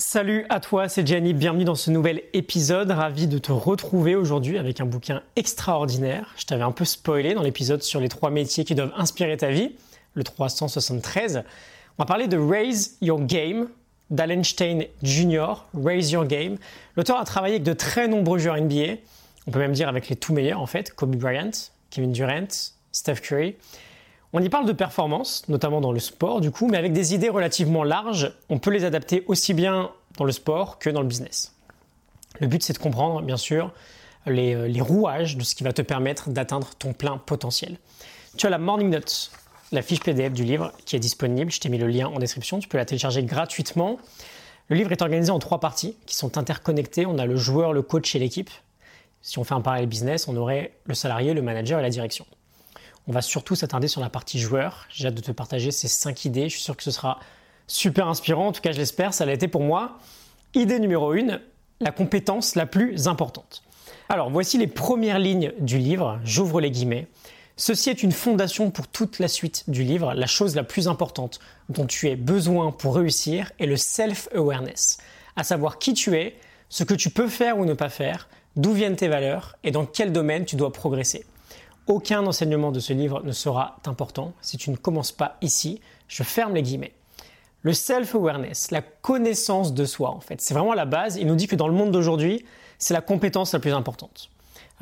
Salut à toi, c'est Jenny, bienvenue dans ce nouvel épisode. Ravi de te retrouver aujourd'hui avec un bouquin extraordinaire. Je t'avais un peu spoilé dans l'épisode sur les trois métiers qui doivent inspirer ta vie, le 373. On va parler de Raise Your Game d'Allen Stein Jr., Raise Your Game. L'auteur a travaillé avec de très nombreux joueurs NBA, on peut même dire avec les tout meilleurs en fait, Kobe Bryant, Kevin Durant, Steph Curry. On y parle de performance, notamment dans le sport du coup, mais avec des idées relativement larges, on peut les adapter aussi bien dans le sport que dans le business. Le but c'est de comprendre bien sûr les, euh, rouages de ce qui va te permettre d'atteindre ton plein potentiel. Tu as la Morning Notes, la fiche PDF du livre qui est disponible, je t'ai mis le lien en description, tu peux la télécharger gratuitement. Le livre est organisé en trois parties qui sont interconnectées. On a le joueur, le coach et l'équipe. Si on fait un parallèle business, on aurait le salarié, le manager et la direction. On va surtout s'attarder sur la partie joueur. J'ai hâte de te partager ces cinq idées. Je suis sûr que ce sera super inspirant. En tout cas, je l'espère. Ça l'a été pour moi. Idée numéro une, la compétence la plus importante. Alors, voici les premières lignes du livre. J'ouvre les guillemets. Ceci est une fondation pour toute la suite du livre. La chose la plus importante dont tu as besoin pour réussir est le self-awareness, à savoir qui tu es, ce que tu peux faire ou ne pas faire, d'où viennent tes valeurs et dans quel domaine tu dois progresser. Aucun enseignement de ce livre ne sera important si tu ne commences pas ici. Je ferme les guillemets. Le self-awareness, la connaissance de soi en fait, c'est vraiment la base. Il nous dit que dans le monde d'aujourd'hui, c'est la compétence la plus importante.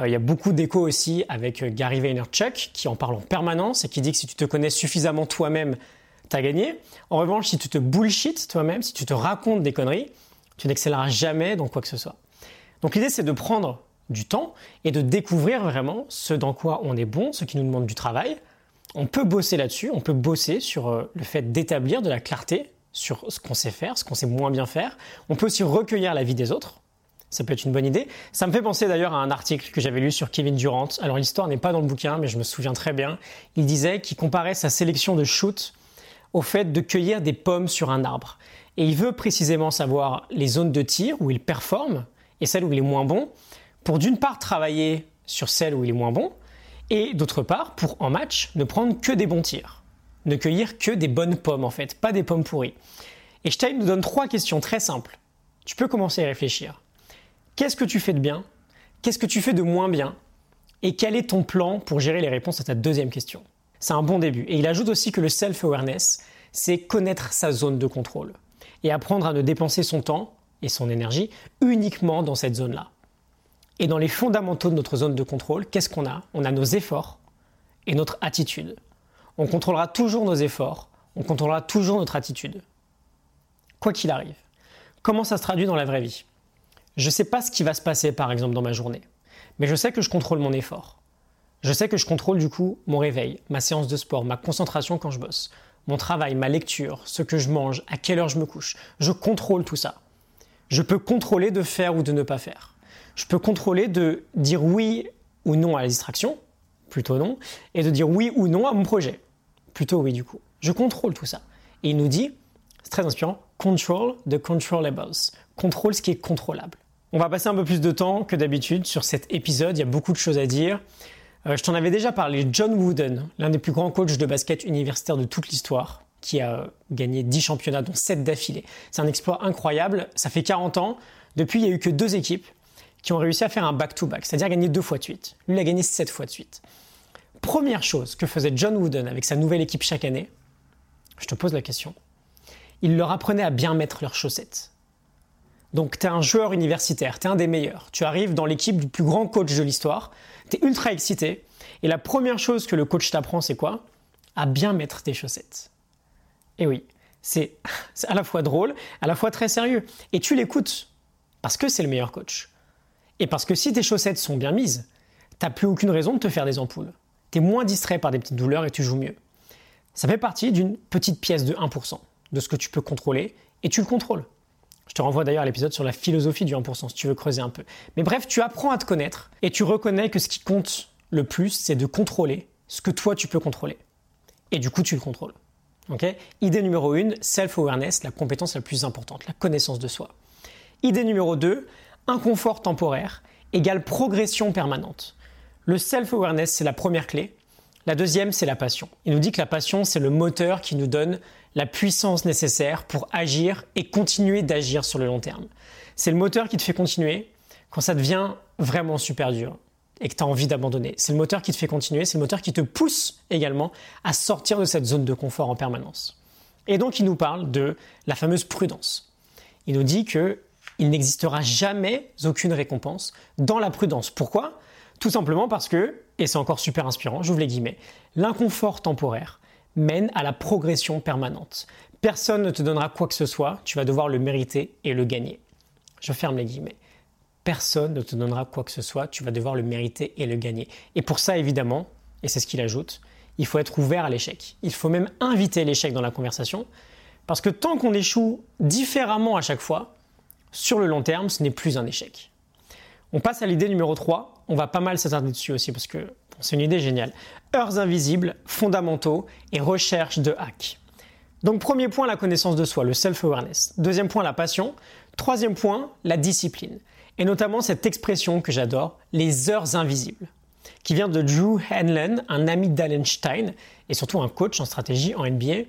Euh, il y a beaucoup d'échos aussi avec euh, Gary Vaynerchuk qui en parle en permanence et qui dit que si tu te connais suffisamment toi-même, tu as gagné. En revanche, si tu te bullshit toi-même, si tu te racontes des conneries, tu n'excelleras jamais dans quoi que ce soit. Donc l'idée c'est de prendre du temps et de découvrir vraiment ce dans quoi on est bon, ce qui nous demande du travail. On peut bosser là-dessus, on peut bosser sur euh, le fait d'établir de la clarté sur ce qu'on sait faire, ce qu'on sait moins bien faire. On peut aussi recueillir la vie des autres. Ça peut être une bonne idée. Ça me fait penser d'ailleurs à un article que j'avais lu sur Kevin Durant. Alors l'histoire n'est pas dans le bouquin, mais je me souviens très bien. Il disait qu'il comparait sa sélection de shoot au fait de cueillir des pommes sur un arbre. Et il veut précisément savoir les zones de tir où il performe et celles où il est moins bon pour d'une part travailler sur celle où il est moins bon, et d'autre part, pour en match, ne prendre que des bons tirs. Ne cueillir que des bonnes pommes en fait, pas des pommes pourries. Et Stein nous donne trois questions très simples. Tu peux commencer à réfléchir. Qu'est-ce que tu fais de bien? Qu'est-ce que tu fais de moins bien? Et quel est ton plan pour gérer les réponses à ta deuxième question? C'est un bon début. Et il ajoute aussi que le self-awareness, c'est connaître sa zone de contrôle et apprendre à ne dépenser son temps et son énergie uniquement dans cette zone-là. Et dans les fondamentaux de notre zone de contrôle, qu'est-ce qu'on a? On a nos efforts et notre attitude. On contrôlera toujours nos efforts, on contrôlera toujours notre attitude. Quoi qu'il arrive. Comment ça se traduit dans la vraie vie? Je ne sais pas ce qui va se passer par exemple dans ma journée, mais je sais que je contrôle mon effort. Je sais que je contrôle du coup mon réveil, ma séance de sport, ma concentration quand je bosse, mon travail, ma lecture, ce que je mange, à quelle heure je me couche. Je contrôle tout ça. Je peux contrôler de faire ou de ne pas faire je peux contrôler de dire oui ou non à la distraction, plutôt non, et de dire oui ou non à mon projet, plutôt oui du coup. Je contrôle tout ça. Et il nous dit, c'est très inspirant, control the controllables, contrôle ce qui est contrôlable. On va passer un peu plus de temps que d'habitude sur cet épisode, il y a beaucoup de choses à dire. Euh, je t'en avais déjà parlé, John Wooden, l'un des plus grands coachs de basket universitaire de toute l'histoire, qui a gagné 10 championnats, dont 7 d'affilée. C'est un exploit incroyable, ça fait 40 ans. Depuis, il n'y a eu que deux équipes qui ont réussi à faire un back-to-back, c'est-à-dire gagner deux fois de suite. Lui, il a gagné sept fois de suite. Première chose que faisait John Wooden avec sa nouvelle équipe chaque année, je te pose la question, il leur apprenait à bien mettre leurs chaussettes. Donc tu es un joueur universitaire, tu es un des meilleurs, tu arrives dans l'équipe du plus grand coach de l'histoire, tu es ultra excité, et la première chose que le coach t'apprend, c'est quoi? À bien mettre tes chaussettes. Et oui, c'est à la fois drôle, à la fois très sérieux. Et tu l'écoutes, parce que c'est le meilleur coach. Et parce que si tes chaussettes sont bien mises, t'as plus aucune raison de te faire des ampoules. Tu es moins distrait par des petites douleurs et tu joues mieux. Ça fait partie d'une petite pièce de 1% de ce que tu peux contrôler et tu le contrôles. Je te renvoie d'ailleurs à l'épisode sur la philosophie du 1% si tu veux creuser un peu. Mais bref, tu apprends à te connaître et tu reconnais que ce qui compte le plus, c'est de contrôler ce que toi tu peux contrôler. Et du coup, tu le contrôles. Idée numéro 1, self-awareness, la compétence la plus importante, la connaissance de soi. Idée numéro 2, inconfort temporaire égale progression permanente. Le self-awareness, c'est la première clé. La deuxième, c'est la passion. Il nous dit que la passion, c'est le moteur qui nous donne la puissance nécessaire pour agir et continuer d'agir sur le long terme. C'est le moteur qui te fait continuer quand ça devient vraiment super dur et que tu as envie d'abandonner. C'est le moteur qui te fait continuer, c'est le moteur qui te pousse également à sortir de cette zone de confort en permanence. Et donc il nous parle de la fameuse prudence. Il nous dit que il n'existera jamais aucune récompense dans la prudence. Pourquoi? Tout simplement parce que, et c'est encore super inspirant, j'ouvre les guillemets, l'inconfort temporaire mène à la progression permanente. Personne ne te donnera quoi que ce soit, tu vas devoir le mériter et le gagner. Je ferme les guillemets. Personne ne te donnera quoi que ce soit, tu vas devoir le mériter et le gagner. Et pour ça, évidemment, et c'est ce qu'il ajoute, il faut être ouvert à l'échec. Il faut même inviter l'échec dans la conversation, parce que tant qu'on échoue différemment à chaque fois, sur le long terme, ce n'est plus un échec. On passe à l'idée numéro 3, on va pas mal s'attarder dessus aussi, parce que c'est une idée géniale. Heures invisibles, fondamentaux et recherche de hack. Donc premier point, la connaissance de soi, le self-awareness. Deuxième point, la passion. Troisième point, la discipline. Et notamment cette expression que j'adore, les heures invisibles, qui vient de Drew Hanlon, un ami d'Allenstein et surtout un coach en stratégie en NBA.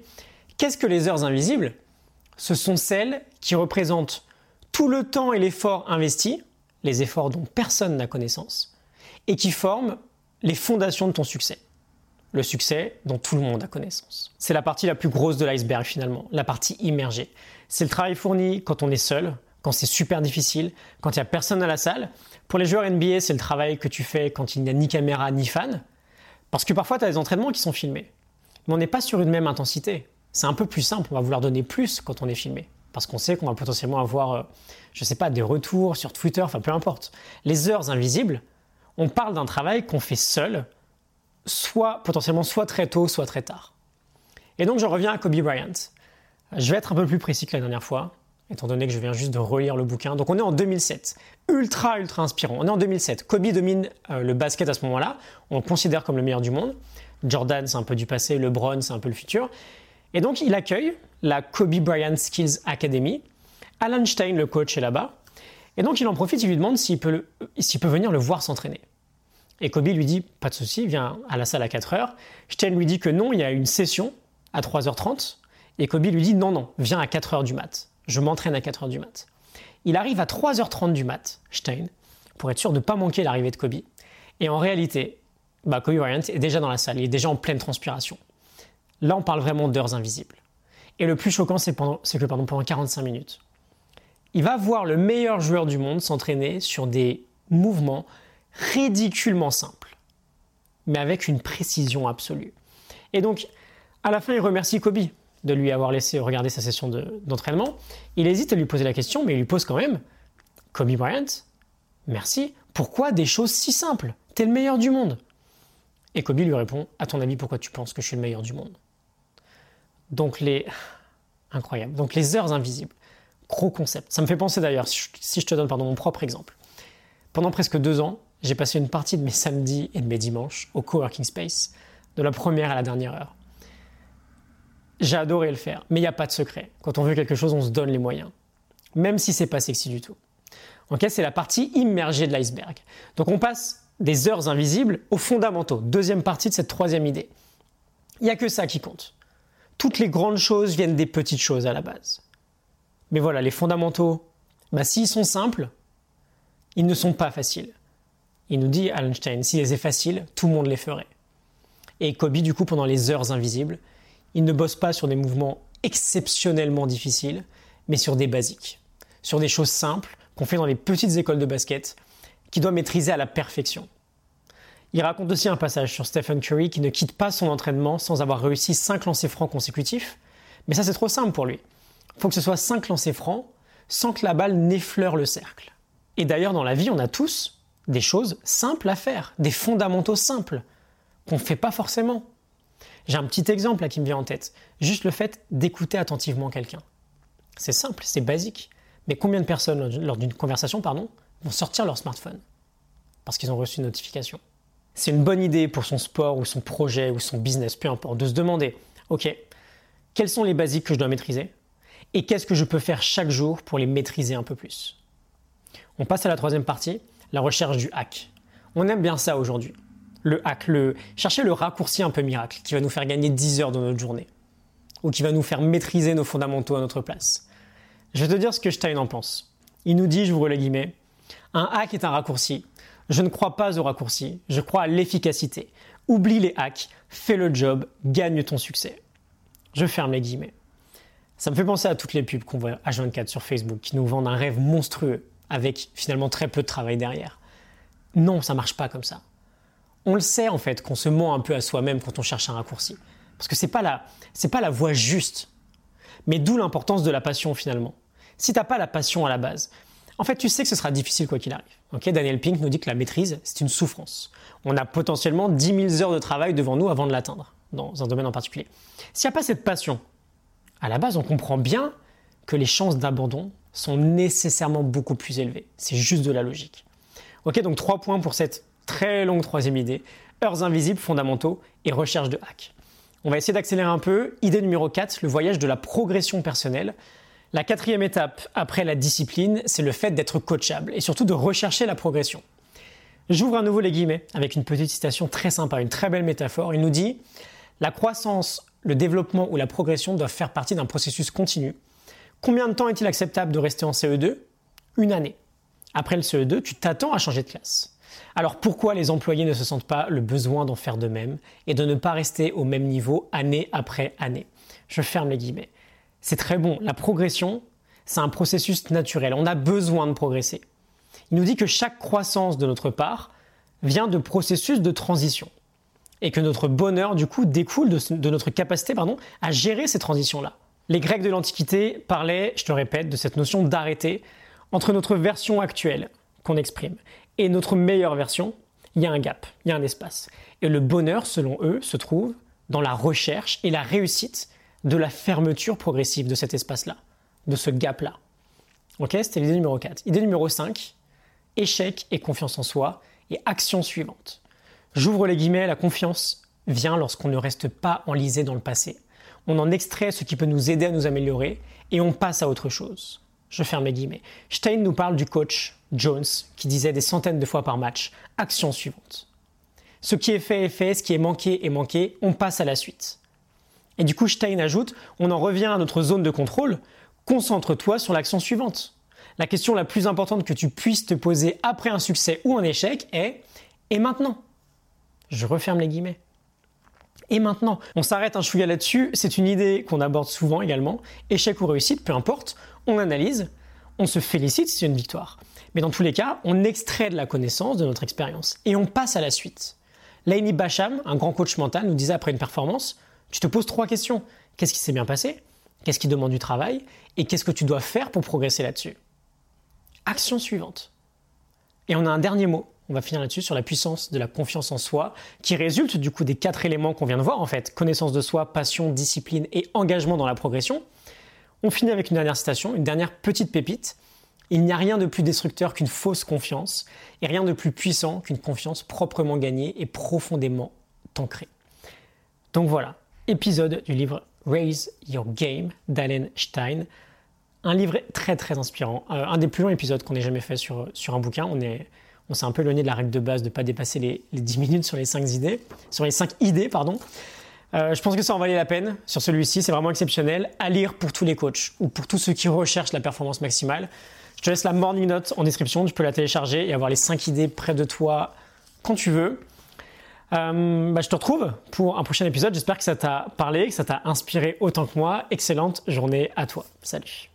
Qu'est-ce que les heures invisibles? Ce sont celles qui représentent tout le temps et l'effort investi, les efforts dont personne n'a connaissance, et qui forment les fondations de ton succès. Le succès dont tout le monde a connaissance. C'est la partie la plus grosse de l'iceberg finalement, la partie immergée. C'est le travail fourni quand on est seul, quand c'est super difficile, quand il n'y a personne à la salle. Pour les joueurs NBA, c'est le travail que tu fais quand il n'y a ni caméra ni fan. Parce que parfois, tu as des entraînements qui sont filmés. Mais on n'est pas sur une même intensité. C'est un peu plus simple, on va vouloir donner plus quand on est filmé. Parce qu'on sait qu'on va potentiellement avoir, euh, je ne sais pas, des retours sur Twitter, enfin peu importe. Les heures invisibles, on parle d'un travail qu'on fait seul, soit potentiellement soit très tôt, soit très tard. Et donc je reviens à Kobe Bryant. Je vais être un peu plus précis que la dernière fois, étant donné que je viens juste de relire le bouquin. Donc on est en 2007, ultra ultra inspirant. On est en 2007. Kobe domine euh, le basket à ce moment-là. On le considère comme le meilleur du monde. Jordan c'est un peu du passé, LeBron c'est un peu le futur. Et donc il accueille la Kobe Bryant Skills Academy. Alan Stein, le coach, est là-bas. Et donc il en profite, il lui demande s'il peut, peut venir le voir s'entraîner. Et Kobe lui dit Pas de souci, viens à la salle à 4h. Stein lui dit que non, il y a une session à 3h30. Et Kobe lui dit Non, non, viens à 4h du mat. Je m'entraîne à 4h du mat. Il arrive à 3h30 du mat, Stein, pour être sûr de ne pas manquer l'arrivée de Kobe. Et en réalité, bah, Kobe Bryant est déjà dans la salle, il est déjà en pleine transpiration. Là, on parle vraiment d'heures invisibles. Et le plus choquant, c'est que pendant 45 minutes, il va voir le meilleur joueur du monde s'entraîner sur des mouvements ridiculement simples, mais avec une précision absolue. Et donc, à la fin, il remercie Kobe de lui avoir laissé regarder sa session d'entraînement. il hésite à lui poser la question, mais il lui pose quand même Kobe Bryant, merci, pourquoi des choses si simples? T'es le meilleur du monde. Et Kobe lui répond À ton avis, pourquoi tu penses que je suis le meilleur du monde? Donc les. Incroyable. Donc les heures invisibles. Gros concept. Ça me fait penser d'ailleurs, si je te donne pardon, mon propre exemple. Pendant presque deux ans, j'ai passé une partie de mes samedis et de mes dimanches au coworking space, de la première à la dernière heure. J'ai adoré le faire, mais il n'y a pas de secret. Quand on veut quelque chose, on se donne les moyens. Même si c'est pas sexy du tout. Ok, c'est la partie immergée de l'iceberg. Donc on passe des heures invisibles aux fondamentaux. Deuxième partie de cette troisième idée. Il n'y a que ça qui compte. Toutes les grandes choses viennent des petites choses à la base. Mais voilà, les fondamentaux, bah, s'ils sont simples, ils ne sont pas faciles. Il nous dit Einstein, s'ils étaient faciles, tout le monde les ferait. Et Kobe, du coup, pendant les heures invisibles, il ne bosse pas sur des mouvements exceptionnellement difficiles, mais sur des basiques, sur des choses simples qu'on fait dans les petites écoles de basket, qu'il doit maîtriser à la perfection. Il raconte aussi un passage sur Stephen Curry qui ne quitte pas son entraînement sans avoir réussi 5 lancers francs consécutifs, mais ça c'est trop simple pour lui. Il faut que ce soit 5 lancers francs sans que la balle n'effleure le cercle. Et d'ailleurs dans la vie on a tous des choses simples à faire, des fondamentaux simples qu'on ne fait pas forcément. J'ai un petit exemple là qui me vient en tête. Juste le fait d'écouter attentivement quelqu'un. C'est simple, c'est basique. Mais combien de personnes, lors d'une conversation, pardon, vont sortir leur smartphone? Parce qu'ils ont reçu une notification C'est une bonne idée pour son sport ou son projet ou son business, peu importe, de se demander, OK, quels sont les basiques que je dois maîtriser et qu'est-ce que je peux faire chaque jour pour les maîtriser un peu plus? On passe à la troisième partie, la recherche du hack. On aime bien ça aujourd'hui le hack, le, chercher le raccourci un peu miracle qui va nous faire gagner 10 heures de notre journée. ou qui va nous faire maîtriser nos fondamentaux à notre place. Je vais te dire ce que Stein en pense. Il nous dit, je vous les guillemets, un hack est un raccourci. Je ne crois pas au raccourci, je crois à l'efficacité. Oublie les hacks, fais le job, gagne ton succès. Je ferme les guillemets. Ça me fait penser à toutes les pubs qu'on voit H24 sur Facebook qui nous vendent un rêve monstrueux avec finalement très peu de travail derrière. Non, ça marche pas comme ça. On le sait en fait qu'on se ment un peu à soi-même quand on cherche un raccourci. Parce que c'est pas la, c'est pas la voie juste. Mais d'où l'importance de la passion finalement. Si t'as pas la passion à la base, en fait, tu sais que ce sera difficile quoi qu'il arrive. Ok, Daniel Pink nous dit que la maîtrise, c'est une souffrance. On a potentiellement 10 000 heures de travail devant nous avant de l'atteindre, dans un domaine en particulier. S'il n'y a pas cette passion, à la base, on comprend bien que les chances d'abandon sont nécessairement beaucoup plus élevées. C'est juste de la logique. Ok, donc trois points pour cette très longue troisième idée. Heures invisibles, fondamentaux et recherche de hack. On va essayer d'accélérer un peu. Idée numéro 4, le voyage de la progression personnelle. La quatrième étape après la discipline, c'est le fait d'être coachable et surtout de rechercher la progression. J'ouvre à nouveau les guillemets avec une petite citation très sympa, une très belle métaphore. Il nous dit La croissance, le développement ou la progression doivent faire partie d'un processus continu. Combien de temps est-il acceptable de rester en CE2 Une année. Après le CE2, tu t'attends à changer de classe. Alors pourquoi les employés ne se sentent pas le besoin d'en faire de même et de ne pas rester au même niveau année après année? Je ferme les guillemets c'est très bon. La progression, c'est un processus naturel. On a besoin de progresser. Il nous dit que chaque croissance de notre part vient de processus de transition. Et que notre bonheur, du coup, découle de, notre capacité pardon, à gérer ces transitions-là. Les Grecs de l'Antiquité parlaient, je te répète, de cette notion d'arrêter entre notre version actuelle qu'on exprime et notre meilleure version. Il y a un gap, il y a un espace. Et le bonheur, selon eux, se trouve dans la recherche et la réussite de la fermeture progressive de cet espace-là, de ce gap-là. Ok, c'était l'idée numéro 4. Idée numéro 5, échec et confiance en soi et action suivante. J'ouvre les guillemets, la confiance vient lorsqu'on ne reste pas enlisé dans le passé. On en extrait ce qui peut nous aider à nous améliorer et on passe à autre chose. Je ferme les guillemets. Stein nous parle du coach Jones qui disait des centaines de fois par match, action suivante. Ce qui est fait est fait, ce qui est manqué est manqué, on passe à la suite. Et du coup, Stein ajoute, on en revient à notre zone de contrôle, concentre-toi sur l'action suivante. La question la plus importante que tu puisses te poser après un succès ou un échec est et maintenant? Je referme les guillemets. Et maintenant? On s'arrête un chouïa là-dessus, c'est une idée qu'on aborde souvent également. Échec ou réussite, peu importe, on analyse, on se félicite si c'est une victoire. Mais dans tous les cas, on extrait de la connaissance de notre expérience et on passe à la suite. Laini Basham, un grand coach mental, nous disait après une performance tu te poses trois questions. Qu'est-ce qui s'est bien passé? Qu'est-ce qui demande du travail? Et qu'est-ce que tu dois faire pour progresser là-dessus? Action suivante. Et on a un dernier mot. On va finir là-dessus sur la puissance de la confiance en soi, qui résulte du coup des quatre éléments qu'on vient de voir en fait connaissance de soi, passion, discipline et engagement dans la progression. On finit avec une dernière citation, une dernière petite pépite. Il n'y a rien de plus destructeur qu'une fausse confiance, et rien de plus puissant qu'une confiance proprement gagnée et profondément ancrée. Donc voilà, épisode du livre Raise Your Game d'Allen Stein. Un livre très très inspirant, euh, un des plus longs épisodes qu'on ait jamais fait sur, sur un bouquin. On est on s'est un peu éloigné de la règle de base de ne pas dépasser les, les, 10 minutes sur les 5 idées, sur les 5 idées, pardon. Euh, je pense que ça en valait la peine sur celui-ci, c'est vraiment exceptionnel. À lire pour tous les coachs ou pour tous ceux qui recherchent la performance maximale. Je te laisse la morning note en description, tu peux la télécharger et avoir les 5 idées près de toi quand tu veux. Euh, bah, je te retrouve pour un prochain épisode. J'espère que ça t'a parlé, que ça t'a inspiré autant que moi. Excellente journée à toi. Salut.